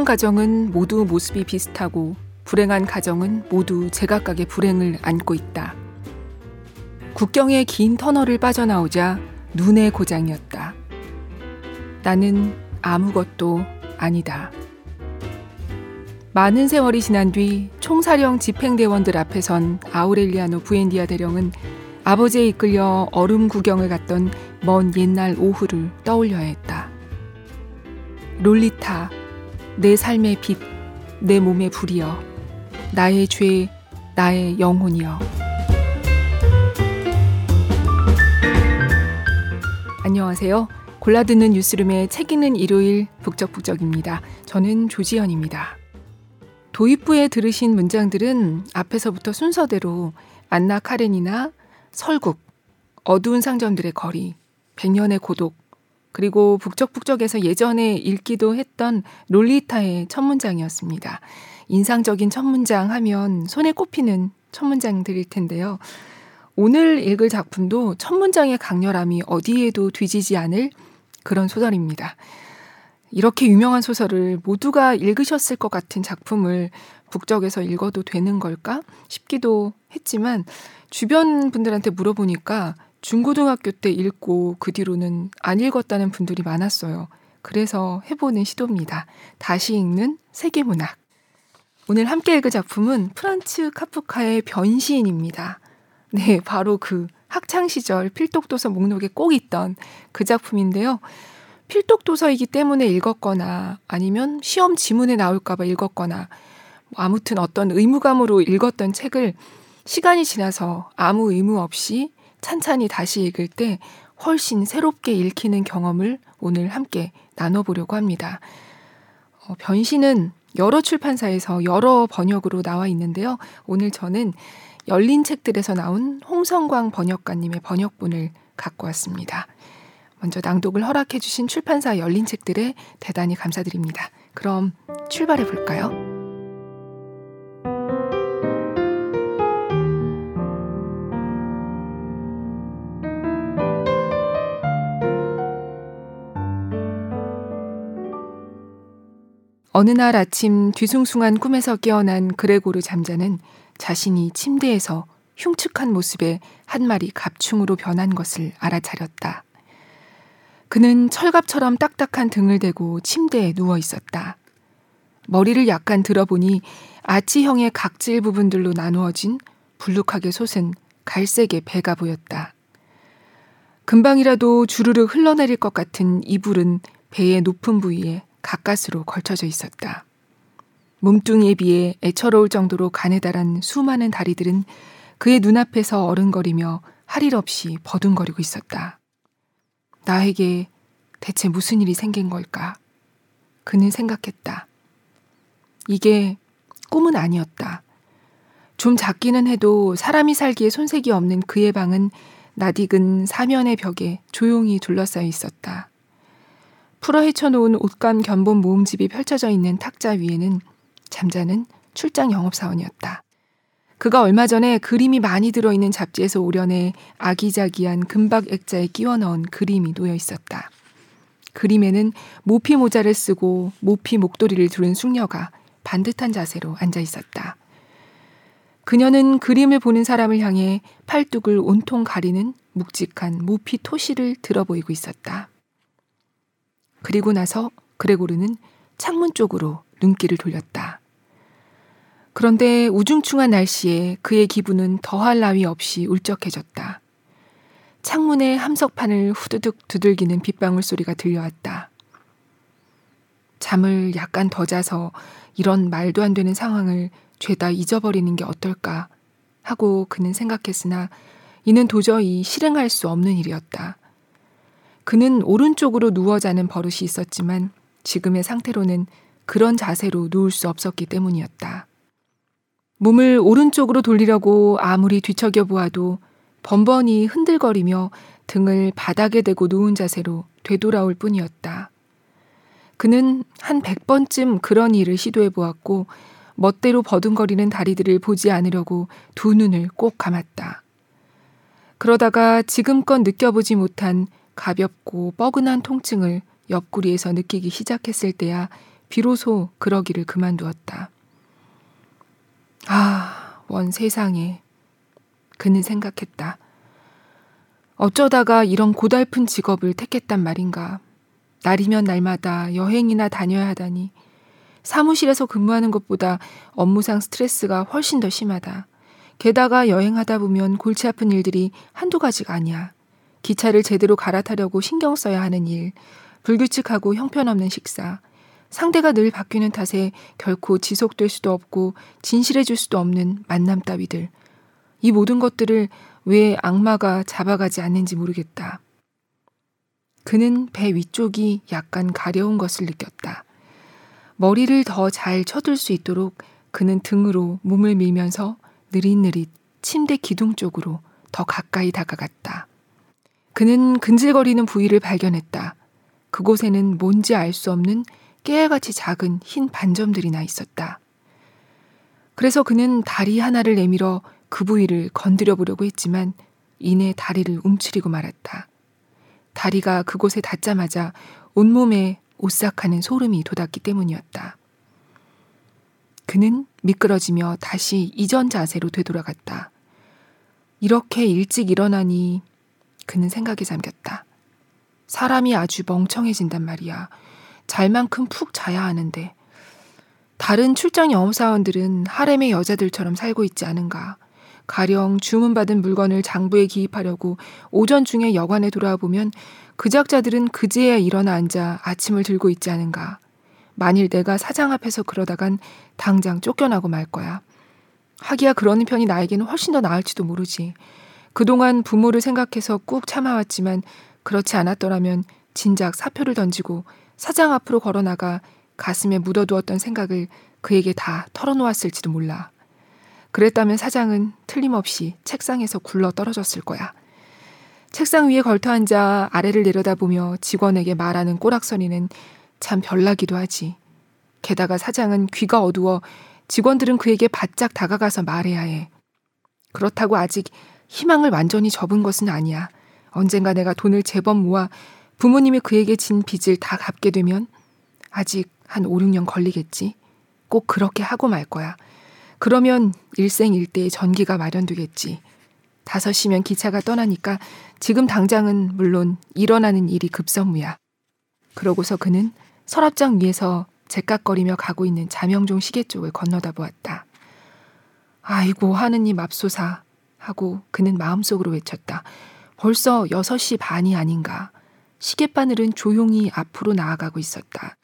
행복한 가정은 모두 모습이 비슷하고 불행한 가정은 모두 제각각의 불행을 안고 있다. 국경의 긴 터널을 빠져나오자 눈의 고장이었다. 나는 아무것도 아니다. 많은 세월이 지난 뒤 총사령 집행대원들 앞에선 아우렐리아노 부엔디아 대령은 아버지에 이끌려 얼음 구경을 갔던 먼 옛날 오후를 떠올려야 했다. 롤리타, 내 삶의 빛, 내 몸의 불이여, 나의 죄, 나의 영혼이여. 안녕하세요. 골라듣는 뉴스룸의 책 읽는 일요일 북적북적입니다. 저는 조지현입니다. 도입부에 들으신 문장들은 앞에서부터 순서대로 안나 카렌이나 설국, 어두운 상점들의 거리, 백년의 고독, 그리고 북적북적에서 예전에 읽기도 했던 롤리타의 첫 문장이었습니다. 인상적인 첫 문장 하면 손에 꼽히는 첫 문장들일 텐데요. 오늘 읽을 작품도 첫 문장의 강렬함이 어디에도 뒤지지 않을 그런 소설입니다. 이렇게 유명한 소설을 모두가 읽으셨을 것 같은 작품을 북적에서 읽어도 되는 걸까 싶기도 했지만 주변 분들한테 물어보니까 중고등학교 때 읽고 그 뒤로는 안 읽었다는 분들이 많았어요. 그래서 해보는 시도입니다. 다시 읽는 세계문학. 오늘 함께 읽을 작품은 프란츠 카프카의 변신입니다. 네, 바로 그 학창시절 필독도서 목록에 꼭 있던 그 작품인데요. 필독도서이기 때문에 읽었거나 아니면 시험 지문에 나올까봐 읽었거나 뭐 아무튼 어떤 의무감으로 읽었던 책을 시간이 지나서 아무 의무 없이 찬찬히 다시 읽을 때 훨씬 새롭게 읽히는 경험을 오늘 함께 나눠보려고 합니다. 어, 변신은 여러 출판사에서 여러 번역으로 나와 있는데요. 오늘 저는 열린 책들에서 나온 홍성광 번역가님의 번역본을 갖고 왔습니다. 먼저 낭독을 허락해 주신 출판사 열린 책들에 대단히 감사드립니다. 그럼 출발해 볼까요? 어느 날 아침 뒤숭숭한 꿈에서 깨어난 그레고르 잠자는 자신이 침대에서 흉측한 모습에 한 마리 갑충으로 변한 것을 알아차렸다. 그는 철갑처럼 딱딱한 등을 대고 침대에 누워 있었다. 머리를 약간 들어보니 아치형의 각질 부분들로 나누어진 불룩하게 솟은 갈색의 배가 보였다. 금방이라도 주르륵 흘러내릴 것 같은 이불은 배의 높은 부위에 가까스로 걸쳐져 있었다. 몸뚱이에 비해 애처로울 정도로 가느다란 수많은 다리들은 그의 눈앞에서 어른거리며 할 일 없이 버둥거리고 있었다. 나에게 대체 무슨 일이 생긴 걸까? 그는 생각했다. 이게 꿈은 아니었다. 좀 작기는 해도 사람이 살기에 손색이 없는 그의 방은 낯익은 사면의 벽에 조용히 둘러싸여 있었다. 풀어 헤쳐놓은 옷감 견본 모음집이 펼쳐져 있는 탁자 위에는 잠자는 출장 영업사원이었다. 그가 얼마 전에 그림이 많이 들어있는 잡지에서 오려내 아기자기한 금박 액자에 끼워 넣은 그림이 놓여 있었다. 그림에는 모피 모자를 쓰고 모피 목도리를 두른 숙녀가 반듯한 자세로 앉아 있었다. 그녀는 그림을 보는 사람을 향해 팔뚝을 온통 가리는 묵직한 모피 토시를 들어 보이고 있었다. 그리고 나서 그레고르는 창문 쪽으로 눈길을 돌렸다. 그런데 우중충한 날씨에 그의 기분은 더할 나위 없이 울적해졌다. 창문에 함석판을 후두둑 두들기는 빗방울 소리가 들려왔다. 잠을 약간 더 자서 이런 말도 안 되는 상황을 죄다 잊어버리는 게 어떨까 하고 그는 생각했으나 이는 도저히 실행할 수 없는 일이었다. 그는 오른쪽으로 누워 자는 버릇이 있었지만 지금의 상태로는 그런 자세로 누울 수 없었기 때문이었다. 몸을 오른쪽으로 돌리려고 아무리 뒤척여 보아도 번번이 흔들거리며 등을 바닥에 대고 누운 자세로 되돌아올 뿐이었다. 그는 한백 번쯤 그런 일을 시도해 보았고 멋대로 버둥거리는 다리들을 보지 않으려고 두 눈을 꼭 감았다. 그러다가 지금껏 느껴보지 못한 가볍고 뻐근한 통증을 옆구리에서 느끼기 시작했을 때야 비로소 그러기를 그만두었다. 아, 원 세상에. 그는 생각했다. 어쩌다가 이런 고달픈 직업을 택했단 말인가. 날이면 날마다 여행이나 다녀야 하다니. 사무실에서 근무하는 것보다 업무상 스트레스가 훨씬 더 심하다. 게다가 여행하다 보면 골치 아픈 일들이 한두 가지가 아니야. 기차를 제대로 갈아타려고 신경 써야 하는 일, 불규칙하고 형편없는 식사, 상대가 늘 바뀌는 탓에 결코 지속될 수도 없고 진실해질 수도 없는 만남 따위들. 이 모든 것들을 왜 악마가 잡아가지 않는지 모르겠다. 그는 배 위쪽이 약간 가려운 것을 느꼈다. 머리를 더 잘 쳐들 수 있도록 그는 등으로 몸을 밀면서 느릿느릿 침대 기둥 쪽으로 더 가까이 다가갔다. 그는 근질거리는 부위를 발견했다. 그곳에는 뭔지 알 수 없는 깨알같이 작은 흰 반점들이 나 있었다. 그래서 그는 다리 하나를 내밀어 그 부위를 건드려 보려고 했지만 이내 다리를 움츠리고 말았다. 다리가 그곳에 닿자마자 온몸에 오싹하는 소름이 돋았기 때문이었다. 그는 미끄러지며 다시 이전 자세로 되돌아갔다. 이렇게 일찍 일어나니 그는 생각에 잠겼다. 사람이 아주 멍청해진단 말이야. 잘만큼 푹 자야 하는데. 다른 출장 영업사원들은 하렘의 여자들처럼 살고 있지 않은가. 가령 주문받은 물건을 장부에 기입하려고 오전 중에 여관에 돌아와 보면 그작자들은 그제야 일어나 앉아 아침을 들고 있지 않은가. 만일 내가 사장 앞에서 그러다간 당장 쫓겨나고 말 거야. 하기야 그러는 편이 나에게는 훨씬 더 나을지도 모르지. 그동안 부모를 생각해서 꾹 참아왔지만 그렇지 않았더라면 진작 사표를 던지고 사장 앞으로 걸어나가 가슴에 묻어두었던 생각을 그에게 다 털어놓았을지도 몰라. 그랬다면 사장은 틀림없이 책상에서 굴러 떨어졌을 거야. 책상 위에 걸터 앉아 아래를 내려다보며 직원에게 말하는 꼬락서리는 참 별나기도 하지. 게다가 사장은 귀가 어두워 직원들은 그에게 바짝 다가가서 말해야 해. 그렇다고 아직 희망을 완전히 접은 것은 아니야. 언젠가 내가 돈을 제법 모아 부모님이 그에게 진 빚을 다 갚게 되면 아직 한 5, 6년 걸리겠지. 꼭 그렇게 하고 말 거야. 그러면 일생일대의 전기가 마련되겠지. 5시면 기차가 떠나니까 지금 당장은 물론 일어나는 일이 급선무야. 그러고서 그는 서랍장 위에서 제깍거리며 가고 있는 자명종 시계 쪽을 건너다 보았다. 아이고 하느님 맙소사 하고 그는 마음속으로 외쳤다. 벌써 6시 반이 아닌가. 시계바늘은 조용히 앞으로 나아가고 있었다.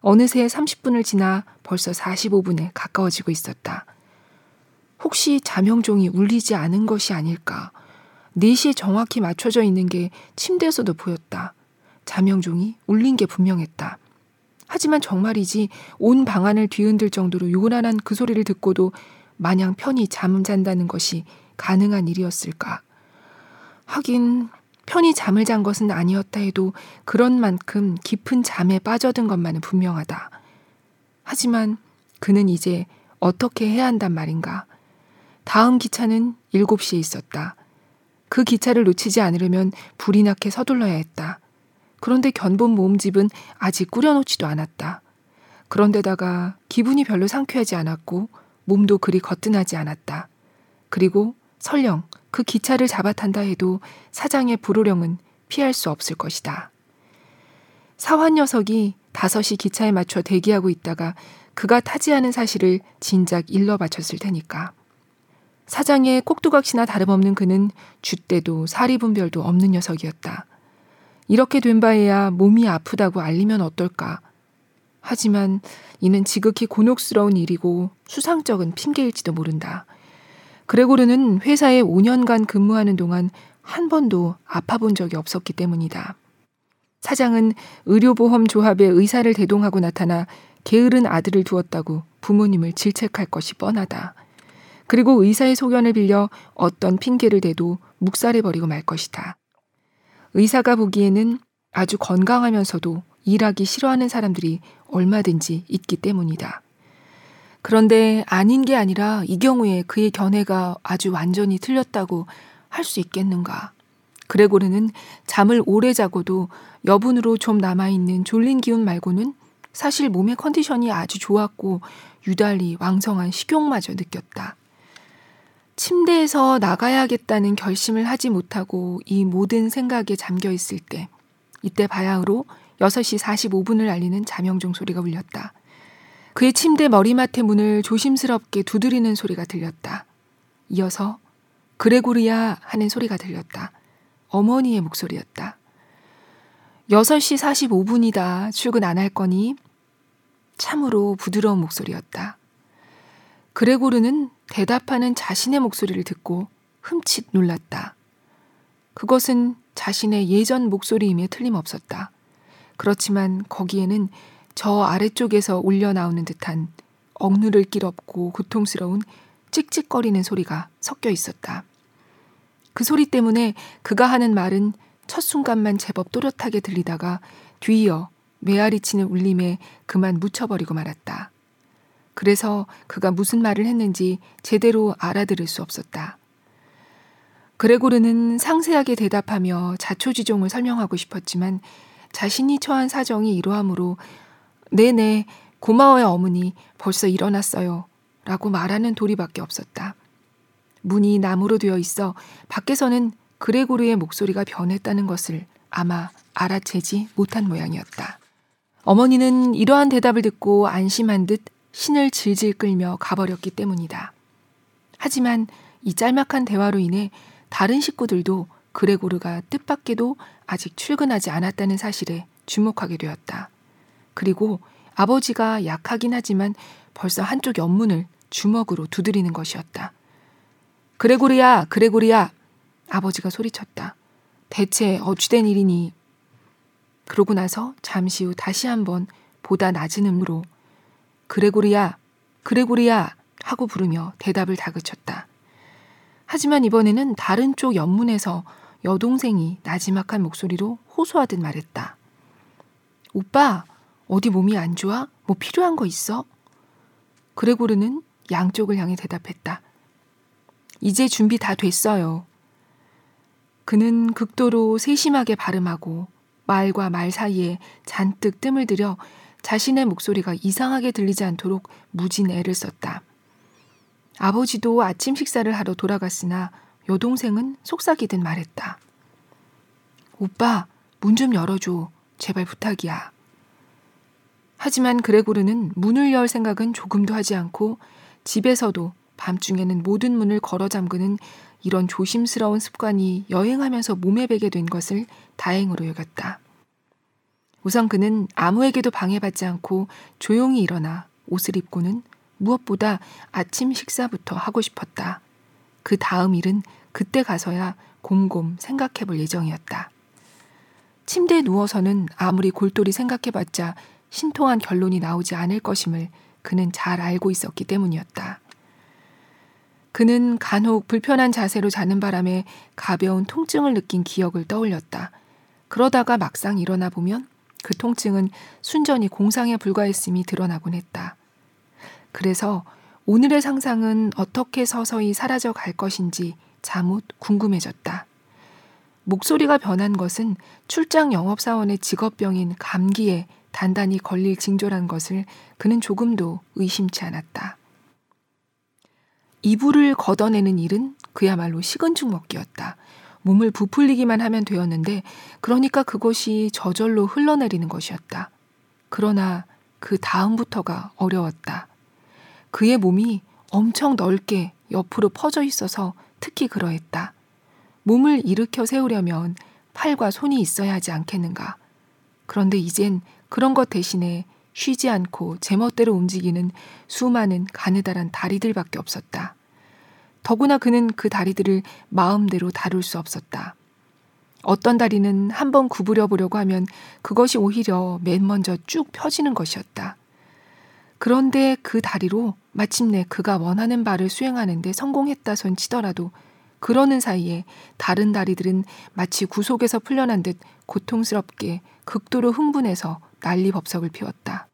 어느새 30분을 지나 벌써 45분에 가까워지고 있었다. 혹시 자명종이 울리지 않은 것이 아닐까. 4시에 정확히 맞춰져 있는 게 침대에서도 보였다. 자명종이 울린 게 분명했다. 하지만 정말이지 온 방안을 뒤흔들 정도로 요란한 그 소리를 듣고도 마냥 편히 잠 잔다는 것이 가능한 일이었을까. 하긴 편히 잠을 잔 것은 아니었다 해도 그런 만큼 깊은 잠에 빠져든 것만은 분명하다. 하지만 그는 이제 어떻게 해야 한단 말인가. 다음 기차는 7시에 있었다. 그 기차를 놓치지 않으려면 불이 나게 서둘러야 했다. 그런데 견본 모음집은 아직 꾸려놓지도 않았다. 그런데다가 기분이 별로 상쾌하지 않았고 몸도 그리 거뜬하지 않았다. 그리고 설령 그 기차를 잡아탄다 해도 사장의 불호령은 피할 수 없을 것이다. 사환 녀석이 5시 기차에 맞춰 대기하고 있다가 그가 타지 않은 사실을 진작 일러 바쳤을 테니까. 사장의 꼭두각시나 다름없는 그는 줏대도 사리분별도 없는 녀석이었다. 이렇게 된 바에야 몸이 아프다고 알리면 어떨까. 하지만 이는 지극히 곤혹스러운 일이고 수상적인 핑계일지도 모른다. 그레고르는 회사에 5년간 근무하는 동안 한 번도 아파 본 적이 없었기 때문이다. 사장은 의료보험 조합의 의사를 대동하고 나타나 게으른 아들을 두었다고 부모님을 질책할 것이 뻔하다. 그리고 의사의 소견을 빌려 어떤 핑계를 대도 묵살해버리고 말 것이다. 의사가 보기에는 아주 건강하면서도 일하기 싫어하는 사람들이 얼마든지 있기 때문이다. 그런데 아닌 게 아니라 이 경우에 그의 견해가 아주 완전히 틀렸다고 할 수 있겠는가. 그레고르는 잠을 오래 자고도 여분으로 좀 남아있는 졸린 기운 말고는 사실 몸의 컨디션이 아주 좋았고 유달리 왕성한 식욕마저 느꼈다. 침대에서 나가야겠다는 결심을 하지 못하고 이 모든 생각에 잠겨 있을 때 이때 바야흐로 6시 45분을 알리는 자명종 소리가 울렸다. 그의 침대 머리맡의 문을 조심스럽게 두드리는 소리가 들렸다. 이어서 그레고리야 하는 소리가 들렸다. 어머니의 목소리였다. 6시 45분이다. 출근 안 할 거니? 참으로 부드러운 목소리였다. 그레고르는 대답하는 자신의 목소리를 듣고 흠칫 놀랐다. 그것은 자신의 예전 목소리임에 틀림없었다. 그렇지만 거기에는 저 아래쪽에서 울려 나오는 듯한 억누를 길 없고 고통스러운 찍찍거리는 소리가 섞여 있었다. 그 소리 때문에 그가 하는 말은 첫 순간만 제법 또렷하게 들리다가 뒤이어 메아리 치는 울림에 그만 묻혀버리고 말았다. 그래서 그가 무슨 말을 했는지 제대로 알아들을 수 없었다. 그레고르는 상세하게 대답하며 자초지종을 설명하고 싶었지만 자신이 처한 사정이 이러하므로 네네 고마워요 어머니 벌써 일어났어요 라고 말하는 도리밖에 없었다. 문이 나무로 되어 있어 밖에서는 그레고르의 목소리가 변했다는 것을 아마 알아채지 못한 모양이었다. 어머니는 이러한 대답을 듣고 안심한 듯 신을 질질 끌며 가버렸기 때문이다. 하지만 이 짤막한 대화로 인해 다른 식구들도 그레고르가 뜻밖에도 아직 출근하지 않았다는 사실에 주목하게 되었다. 그리고 아버지가 약하긴 하지만 벌써 한쪽 옆문을 주먹으로 두드리는 것이었다. 그레고리야, 그레고리야! 아버지가 소리쳤다. 대체 어찌된 일이니? 그러고 나서 잠시 후 다시 한번 보다 낮은 음으로 그레고리야, 그레고리야! 하고 부르며 대답을 다그쳤다. 하지만 이번에는 다른 쪽 옆문에서 여동생이 나지막한 목소리로 호소하듯 말했다. 오빠, 어디 몸이 안 좋아? 뭐 필요한 거 있어? 그레고르는 양쪽을 향해 대답했다. 이제 준비 다 됐어요. 그는 극도로 세심하게 발음하고 말과 말 사이에 잔뜩 뜸을 들여 자신의 목소리가 이상하게 들리지 않도록 무진 애를 썼다. 아버지도 아침 식사를 하러 돌아갔으나 여동생은 속삭이듯 말했다. 오빠, 문 좀 열어줘. 제발 부탁이야. 하지만 그레고르는 문을 열 생각은 조금도 하지 않고 집에서도 밤중에는 모든 문을 걸어 잠그는 이런 조심스러운 습관이 여행하면서 몸에 배게 된 것을 다행으로 여겼다. 우선 그는 아무에게도 방해받지 않고 조용히 일어나 옷을 입고는 무엇보다 아침 식사부터 하고 싶었다. 그 다음 일은 그때 가서야 곰곰 생각해 볼 예정이었다. 침대에 누워서는 아무리 골똘히 생각해봤자 신통한 결론이 나오지 않을 것임을 그는 잘 알고 있었기 때문이었다. 그는 간혹 불편한 자세로 자는 바람에 가벼운 통증을 느낀 기억을 떠올렸다. 그러다가 막상 일어나 보면 그 통증은 순전히 공상에 불과했음이 드러나곤 했다. 그래서 오늘의 상상은 어떻게 서서히 사라져 갈 것인지 자못 궁금해졌다. 목소리가 변한 것은 출장 영업사원의 직업병인 감기에 단단히 걸릴 징조란 것을 그는 조금도 의심치 않았다. 이불을 걷어내는 일은 그야말로 식은 죽 먹기였다. 몸을 부풀리기만 하면 되었는데, 그러니까 그것이 저절로 흘러내리는 것이었다. 그러나 그 다음부터가 어려웠다. 그의 몸이 엄청 넓게 옆으로 퍼져 있어서 특히 그러했다. 몸을 일으켜 세우려면 팔과 손이 있어야 하지 않겠는가. 그런데 이젠 그런 것 대신에 쉬지 않고 제멋대로 움직이는 수많은 가느다란 다리들밖에 없었다. 더구나 그는 그 다리들을 마음대로 다룰 수 없었다. 어떤 다리는 한번 구부려 보려고 하면 그것이 오히려 맨 먼저 쭉 펴지는 것이었다. 그런데 그 다리로 마침내 그가 원하는 바를 수행하는데 성공했다 손 치더라도 그러는 사이에 다른 다리들은 마치 구속에서 풀려난 듯 고통스럽게 극도로 흥분해서 난리법석을 피웠다.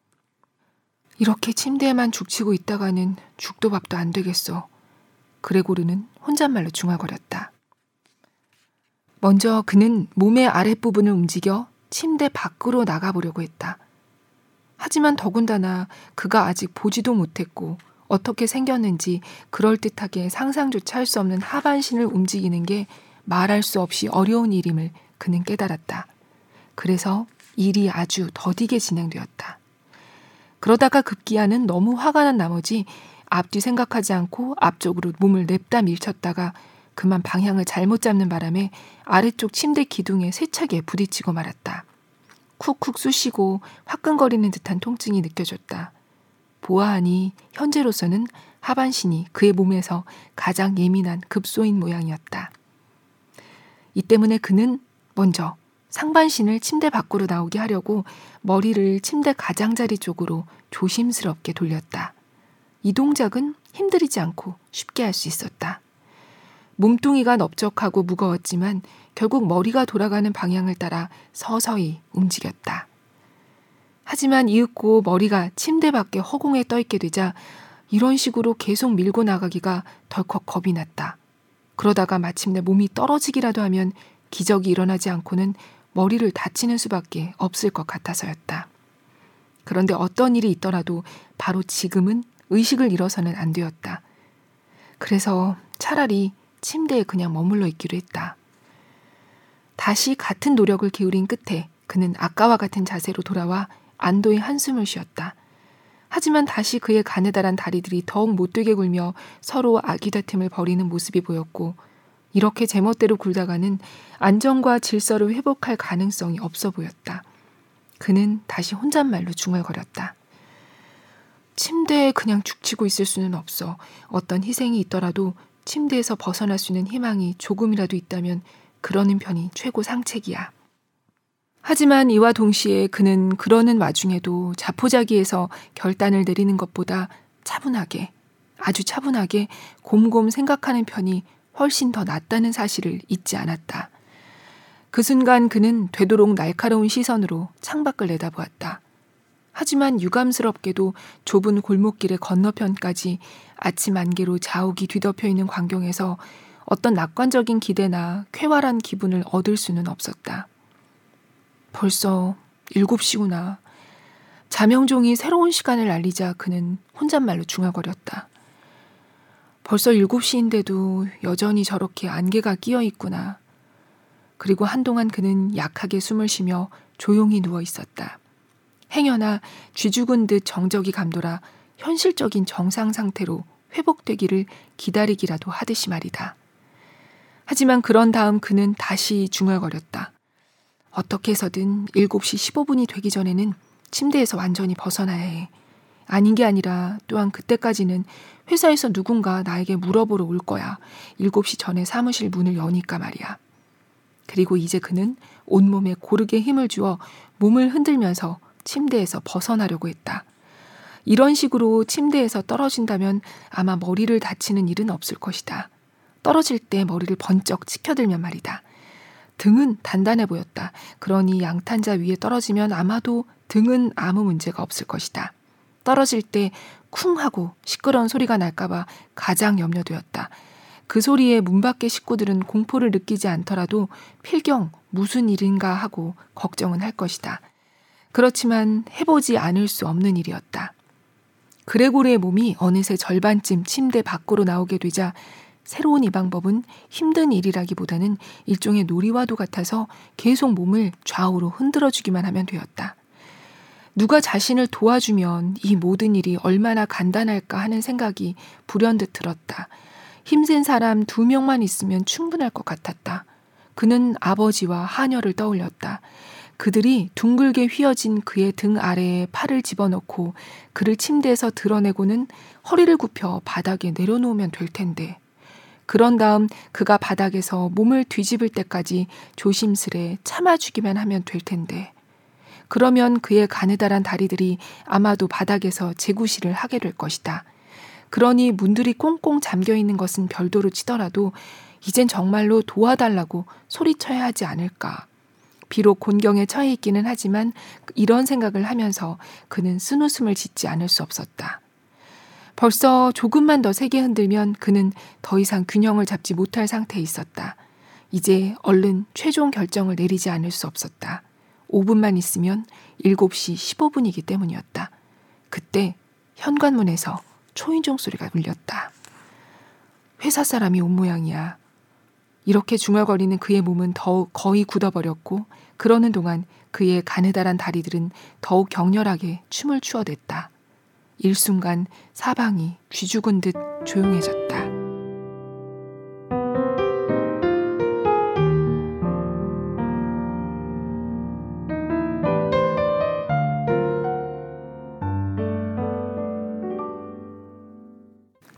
이렇게 침대에만 죽치고 있다가는 죽도 밥도 안 되겠어. 그레고르는 혼잣말로 중얼거렸다. 먼저 그는 몸의 아랫부분을 움직여 침대 밖으로 나가보려고 했다. 하지만 더군다나 그가 아직 보지도 못했고 어떻게 생겼는지 그럴듯하게 상상조차 할 수 없는 하반신을 움직이는 게 말할 수 없이 어려운 일임을 그는 깨달았다. 그래서 일이 아주 더디게 진행되었다. 그러다가 급기야는 너무 화가 난 나머지 앞뒤 생각하지 않고 앞쪽으로 몸을 냅다 밀쳤다가 그만 방향을 잘못 잡는 바람에 아래쪽 침대 기둥에 세차게 부딪히고 말았다. 쿡쿡 쑤시고 화끈거리는 듯한 통증이 느껴졌다. 보아하니 현재로서는 하반신이 그의 몸에서 가장 예민한 급소인 모양이었다. 이 때문에 그는 먼저 상반신을 침대 밖으로 나오게 하려고 머리를 침대 가장자리 쪽으로 조심스럽게 돌렸다. 이 동작은 힘들이지 않고 쉽게 할 수 있었다. 몸뚱이가 넓적하고 무거웠지만 결국 머리가 돌아가는 방향을 따라 서서히 움직였다. 하지만 이윽고 머리가 침대 밖에 허공에 떠 있게 되자 이런 식으로 계속 밀고 나가기가 덜컥 겁이 났다. 그러다가 마침내 몸이 떨어지기라도 하면 기적이 일어나지 않고는 머리를 다치는 수밖에 없을 것 같아서였다. 그런데 어떤 일이 있더라도 바로 지금은 의식을 잃어서는 안 되었다. 그래서 차라리 침대에 그냥 머물러 있기로 했다. 다시 같은 노력을 기울인 끝에 그는 아까와 같은 자세로 돌아와 안도의 한숨을 쉬었다. 하지만 다시 그의 가느다란 다리들이 더욱 못되게 굴며 서로 아기다툼을 벌이는 모습이 보였고 이렇게 제멋대로 굴다가는 안정과 질서를 회복할 가능성이 없어 보였다. 그는 다시 혼잣말로 중얼거렸다. 침대에 그냥 죽치고 있을 수는 없어. 어떤 희생이 있더라도 침대에서 벗어날 수 있는 희망이 조금이라도 있다면 그러는 편이 최고 상책이야. 하지만 이와 동시에 그는 그러는 와중에도 자포자기에서 결단을 내리는 것보다 차분하게, 아주 차분하게 곰곰 생각하는 편이 훨씬 더 낫다는 사실을 잊지 않았다. 그 순간 그는 되도록 날카로운 시선으로 창밖을 내다보았다. 하지만 유감스럽게도 좁은 골목길의 건너편까지 아침 안개로 자욱이 뒤덮여 있는 광경에서 어떤 낙관적인 기대나 쾌활한 기분을 얻을 수는 없었다. 벌써 7시구나. 자명종이 새로운 시간을 알리자 그는 혼잣말로 중얼거렸다. 벌써 7시인데도 여전히 저렇게 안개가 끼어 있구나. 그리고 한동안 그는 약하게 숨을 쉬며 조용히 누워 있었다. 행여나 쥐죽은 듯 정적이 감돌아 현실적인 정상 상태로 회복되기를 기다리기라도 하듯이 말이다. 하지만 그런 다음 그는 다시 중얼거렸다. 어떻게 해서든 7시 15분이 되기 전에는 침대에서 완전히 벗어나야 해. 아닌 게 아니라 또한 그때까지는 회사에서 누군가 나에게 물어보러 올 거야. 7시 전에 사무실 문을 여니까 말이야. 그리고 이제 그는 온몸에 고르게 힘을 주어 몸을 흔들면서 침대에서 벗어나려고 했다. 이런 식으로 침대에서 떨어진다면 아마 머리를 다치는 일은 없을 것이다. 떨어질 때 머리를 번쩍 치켜들면 말이다. 등은 단단해 보였다. 그러니 양탄자 위에 떨어지면 아마도 등은 아무 문제가 없을 것이다. 떨어질 때 쿵 하고 시끄러운 소리가 날까봐 가장 염려되었다. 그 소리에 문 밖의 식구들은 공포를 느끼지 않더라도 필경 무슨 일인가 하고 걱정은 할 것이다. 그렇지만 해보지 않을 수 없는 일이었다. 그레고르의 몸이 어느새 절반쯤 침대 밖으로 나오게 되자 새로운 이 방법은 힘든 일이라기보다는 일종의 놀이와도 같아서 계속 몸을 좌우로 흔들어주기만 하면 되었다. 누가 자신을 도와주면 이 모든 일이 얼마나 간단할까 하는 생각이 불현듯 들었다. 힘센 사람 두 명만 있으면 충분할 것 같았다. 그는 아버지와 하녀를 떠올렸다. 그들이 둥글게 휘어진 그의 등 아래에 팔을 집어넣고 그를 침대에서 드러내고는 허리를 굽혀 바닥에 내려놓으면 될 텐데. 그런 다음 그가 바닥에서 몸을 뒤집을 때까지 조심스레 참아주기만 하면 될 텐데. 그러면 그의 가느다란 다리들이 아마도 바닥에서 재구시를 하게 될 것이다. 그러니 문들이 꽁꽁 잠겨 있는 것은 별도로 치더라도 이젠 정말로 도와달라고 소리쳐야 하지 않을까. 비록 곤경에 처해 있기는 하지만 이런 생각을 하면서 그는 쓴웃음을 짓지 않을 수 없었다. 벌써 조금만 더 세게 흔들면 그는 더 이상 균형을 잡지 못할 상태에 있었다. 이제 얼른 최종 결정을 내리지 않을 수 없었다. 5분만 있으면 7시 15분이기 때문이었다. 그때 현관문에서 초인종 소리가 울렸다. 회사 사람이 온 모양이야. 이렇게 중얼거리는 그의 몸은 더욱 거의 굳어버렸고 그러는 동안 그의 가느다란 다리들은 더욱 격렬하게 춤을 추어댔다. 일순간 사방이 쥐죽은 듯 조용해졌다.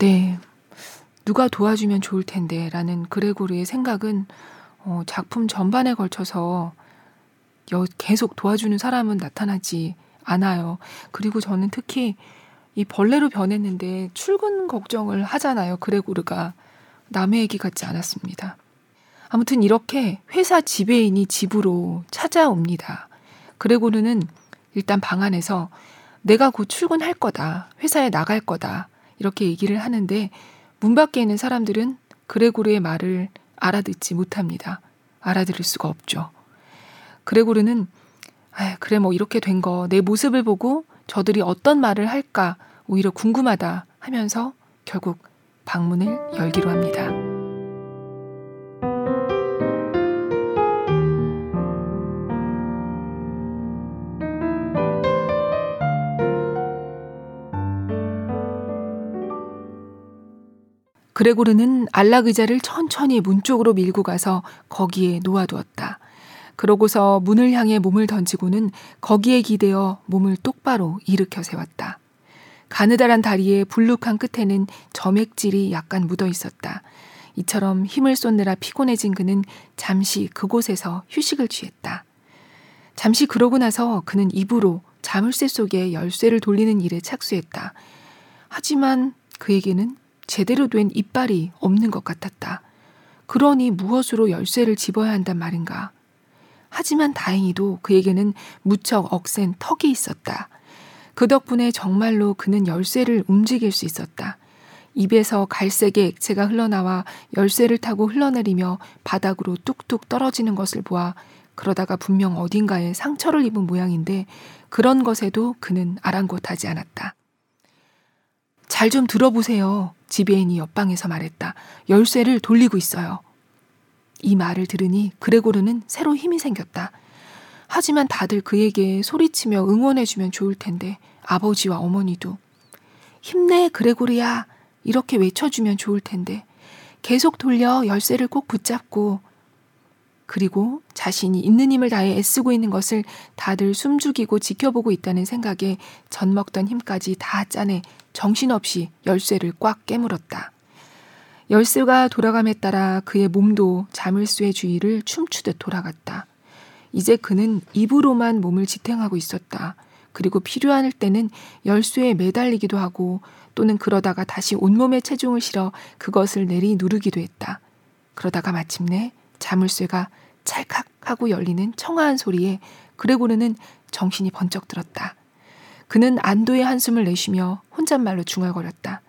네. 누가 도와주면 좋을 텐데 라는 그레고르의 생각은 어, 작품 전반에 걸쳐서 여, 계속 도와주는 사람은 나타나지 않아요. 그리고 저는 특히 이 벌레로 변했는데 출근 걱정을 하잖아요. 그레고르가 남의 얘기 같지 않았습니다. 아무튼 이렇게 회사 지배인이 집으로 찾아옵니다. 그레고르는 일단 방 안에서 내가 곧 출근할 거다. 회사에 나갈 거다. 이렇게 얘기를 하는데 문 밖에 있는 사람들은 그레고르의 말을 알아듣지 못합니다. 알아들을 수가 없죠. 그레고르는 아, 그래 뭐 이렇게 된 거 내 모습을 보고 저들이 어떤 말을 할까 오히려 궁금하다 하면서 결국 방문을 열기로 합니다. 그레고르는 안락 의자를 천천히 문 쪽으로 밀고 가서 거기에 놓아두었다. 그러고서 문을 향해 몸을 던지고는 거기에 기대어 몸을 똑바로 일으켜 세웠다. 가느다란 다리의 불룩한 끝에는 점액질이 약간 묻어 있었다. 이처럼 힘을 쏟느라 피곤해진 그는 잠시 그곳에서 휴식을 취했다. 잠시 그러고 나서 그는 입으로 자물쇠 속에 열쇠를 돌리는 일에 착수했다. 하지만 그에게는 제대로 된 이빨이 없는 것 같았다. 그러니 무엇으로 열쇠를 집어야 한단 말인가. 하지만 다행히도 그에게는 무척 억센 턱이 있었다. 그 덕분에 정말로 그는 열쇠를 움직일 수 있었다. 입에서 갈색의 액체가 흘러나와 열쇠를 타고 흘러내리며 바닥으로 뚝뚝 떨어지는 것을 보아 그러다가 분명 어딘가에 상처를 입은 모양인데 그런 것에도 그는 아랑곳하지 않았다. 잘 좀 들어보세요. 지배인이 옆방에서 말했다. 열쇠를 돌리고 있어요. 이 말을 들으니 그레고르는 새로 힘이 생겼다. 하지만 다들 그에게 소리치며 응원해주면 좋을 텐데 아버지와 어머니도 힘내 그레고르야 이렇게 외쳐주면 좋을 텐데 계속 돌려 열쇠를 꼭 붙잡고 그리고 자신이 있는 힘을 다해 애쓰고 있는 것을 다들 숨죽이고 지켜보고 있다는 생각에 젖먹던 힘까지 다 짜내 정신없이 열쇠를 꽉 깨물었다. 열쇠가 돌아감에 따라 그의 몸도 자물쇠의 주위를 춤추듯 돌아갔다. 이제 그는 입으로만 몸을 지탱하고 있었다. 그리고 필요할 때는 열쇠에 매달리기도 하고 또는 그러다가 다시 온몸에 체중을 실어 그것을 내리 누르기도 했다. 그러다가 마침내 자물쇠가 찰칵 하고 열리는 청아한 소리에 그레고르는 정신이 번쩍 들었다. 그는 안도의 한숨을 내쉬며 혼잣말로 중얼거렸다.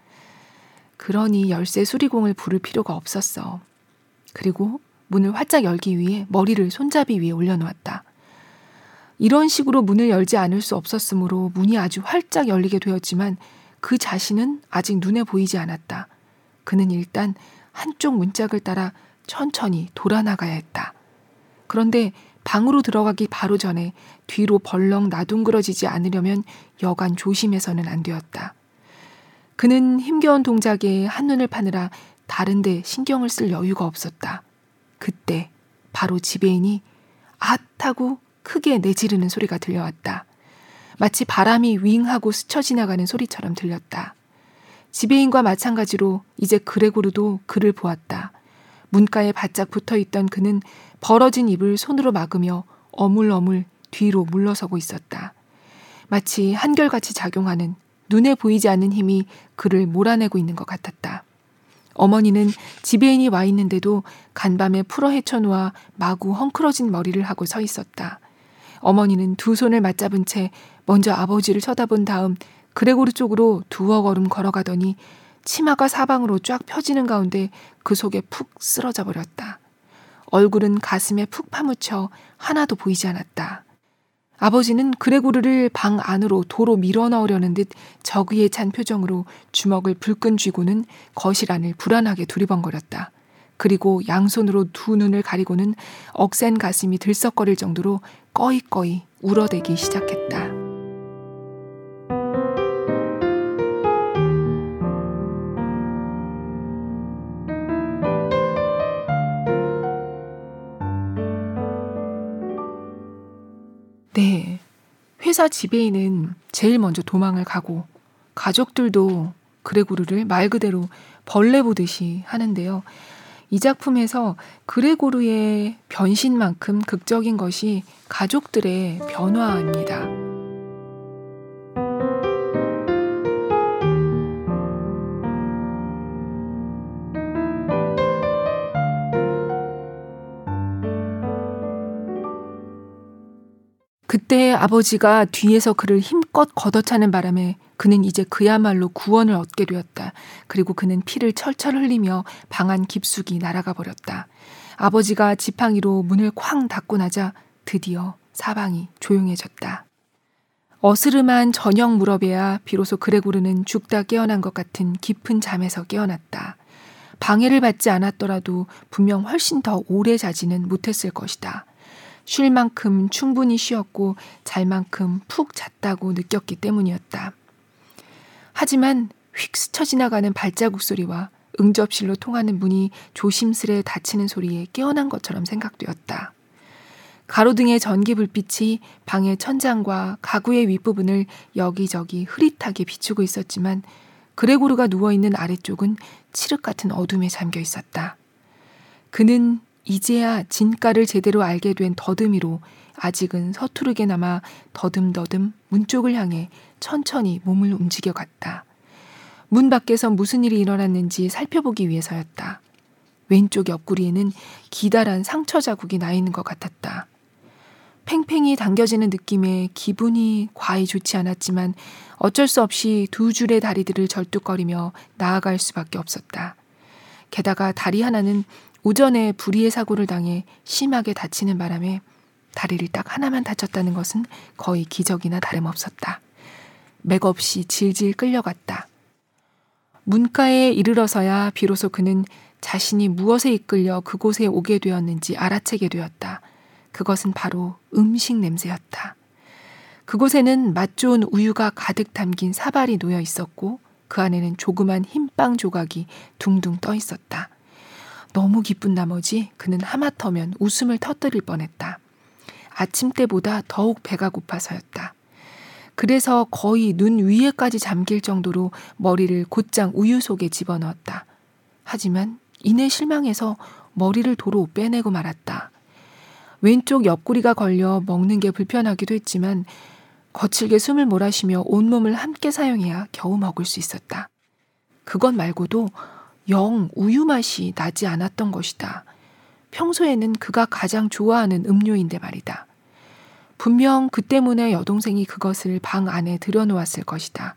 그러니 열쇠 수리공을 부를 필요가 없었어. 그리고 문을 활짝 열기 위해 머리를 손잡이 위에 올려놓았다. 이런 식으로 문을 열지 않을 수 없었으므로 문이 아주 활짝 열리게 되었지만 그 자신은 아직 눈에 보이지 않았다. 그는 일단 한쪽 문짝을 따라 천천히 돌아나가야 했다. 그런데 방으로 들어가기 바로 전에 뒤로 벌렁 나둥그러지지 않으려면 여간 조심해서는 안 되었다. 그는 힘겨운 동작에 한눈을 파느라 다른데 신경을 쓸 여유가 없었다. 그때 바로 지배인이 앗 하고 크게 내지르는 소리가 들려왔다. 마치 바람이 윙하고 스쳐 지나가는 소리처럼 들렸다. 지배인과 마찬가지로 이제 그레고르도 그를 보았다. 문가에 바짝 붙어 있던 그는 벌어진 입을 손으로 막으며 어물어물 뒤로 물러서고 있었다. 마치 한결같이 작용하는 눈에 보이지 않는 힘이 그를 몰아내고 있는 것 같았다. 어머니는 지배인이 와 있는데도 간밤에 풀어 헤쳐놓아 마구 헝클어진 머리를 하고 서 있었다. 어머니는 두 손을 맞잡은 채 먼저 아버지를 쳐다본 다음 그레고르 쪽으로 두어 걸음 걸어가더니 치마가 사방으로 쫙 펴지는 가운데 그 속에 푹 쓰러져 버렸다. 얼굴은 가슴에 푹 파묻혀 하나도 보이지 않았다. 아버지는 그레고르를 방 안으로 도로 밀어 넣으려는 듯 저기에 찬 표정으로 주먹을 불끈 쥐고는 거실 안을 불안하게 두리번거렸다. 그리고 양손으로 두 눈을 가리고는 억센 가슴이 들썩거릴 정도로 꺼이꺼이 울어대기 시작했다. 회사 지배인은 제일 먼저 도망을 가고 가족들도 그레고르를 말 그대로 벌레 보듯이 하는데요. 이 작품에서 그레고르의 변신만큼 극적인 것이 가족들의 변화입니다. 그때 아버지가 뒤에서 그를 힘껏 걷어차는 바람에 그는 이제 그야말로 구원을 얻게 되었다. 그리고 그는 피를 철철 흘리며 방안 깊숙이 날아가 버렸다. 아버지가 지팡이로 문을 쾅 닫고 나자 드디어 사방이 조용해졌다. 어스름한 저녁 무렵에야 비로소 그레고르는 죽다 깨어난 것 같은 깊은 잠에서 깨어났다. 방해를 받지 않았더라도 분명 훨씬 더 오래 자지는 못했을 것이다. 쉴 만큼 충분히 쉬었고 잘 만큼 푹 잤다고 느꼈기 때문이었다. 하지만 휙 스쳐 지나가는 발자국 소리와 응접실로 통하는 문이 조심스레 닫히는 소리에 깨어난 것처럼 생각되었다. 가로등의 전기 불빛이 방의 천장과 가구의 윗부분을 여기저기 흐릿하게 비추고 있었지만 그레고르가 누워있는 아래쪽은 칠흑 같은 어둠에 잠겨 있었다. 그는 이제야 진가를 제대로 알게 된 더듬이로 아직은 서투르게나마 더듬더듬 문 쪽을 향해 천천히 몸을 움직여 갔다. 문 밖에서 무슨 일이 일어났는지 살펴보기 위해서였다. 왼쪽 옆구리에는 기다란 상처 자국이 나 있는 것 같았다. 팽팽히 당겨지는 느낌에 기분이 과히 좋지 않았지만 어쩔 수 없이 두 줄의 다리들을 절뚝거리며 나아갈 수밖에 없었다. 게다가 다리 하나는 오전에 불의의 사고를 당해 심하게 다치는 바람에 다리를 딱 하나만 다쳤다는 것은 거의 기적이나 다름없었다. 맥없이 질질 끌려갔다. 문가에 이르러서야 비로소 그는 자신이 무엇에 이끌려 그곳에 오게 되었는지 알아채게 되었다. 그것은 바로 음식 냄새였다. 그곳에는 맛 좋은 우유가 가득 담긴 사발이 놓여 있었고 그 안에는 조그만 흰빵 조각이 둥둥 떠 있었다. 너무 기쁜 나머지 그는 하마터면 웃음을 터뜨릴 뻔했다. 아침 때보다 더욱 배가 고파서였다. 그래서 거의 눈 위에까지 잠길 정도로 머리를 곧장 우유 속에 집어넣었다. 하지만 이내 실망해서 머리를 도로 빼내고 말았다. 왼쪽 옆구리가 걸려 먹는 게 불편하기도 했지만 거칠게 숨을 몰아쉬며 온몸을 함께 사용해야 겨우 먹을 수 있었다. 그것 말고도 영 우유 맛이 나지 않았던 것이다. 평소에는 그가 가장 좋아하는 음료인데 말이다. 분명 그 때문에 여동생이 그것을 방 안에 들여놓았을 것이다.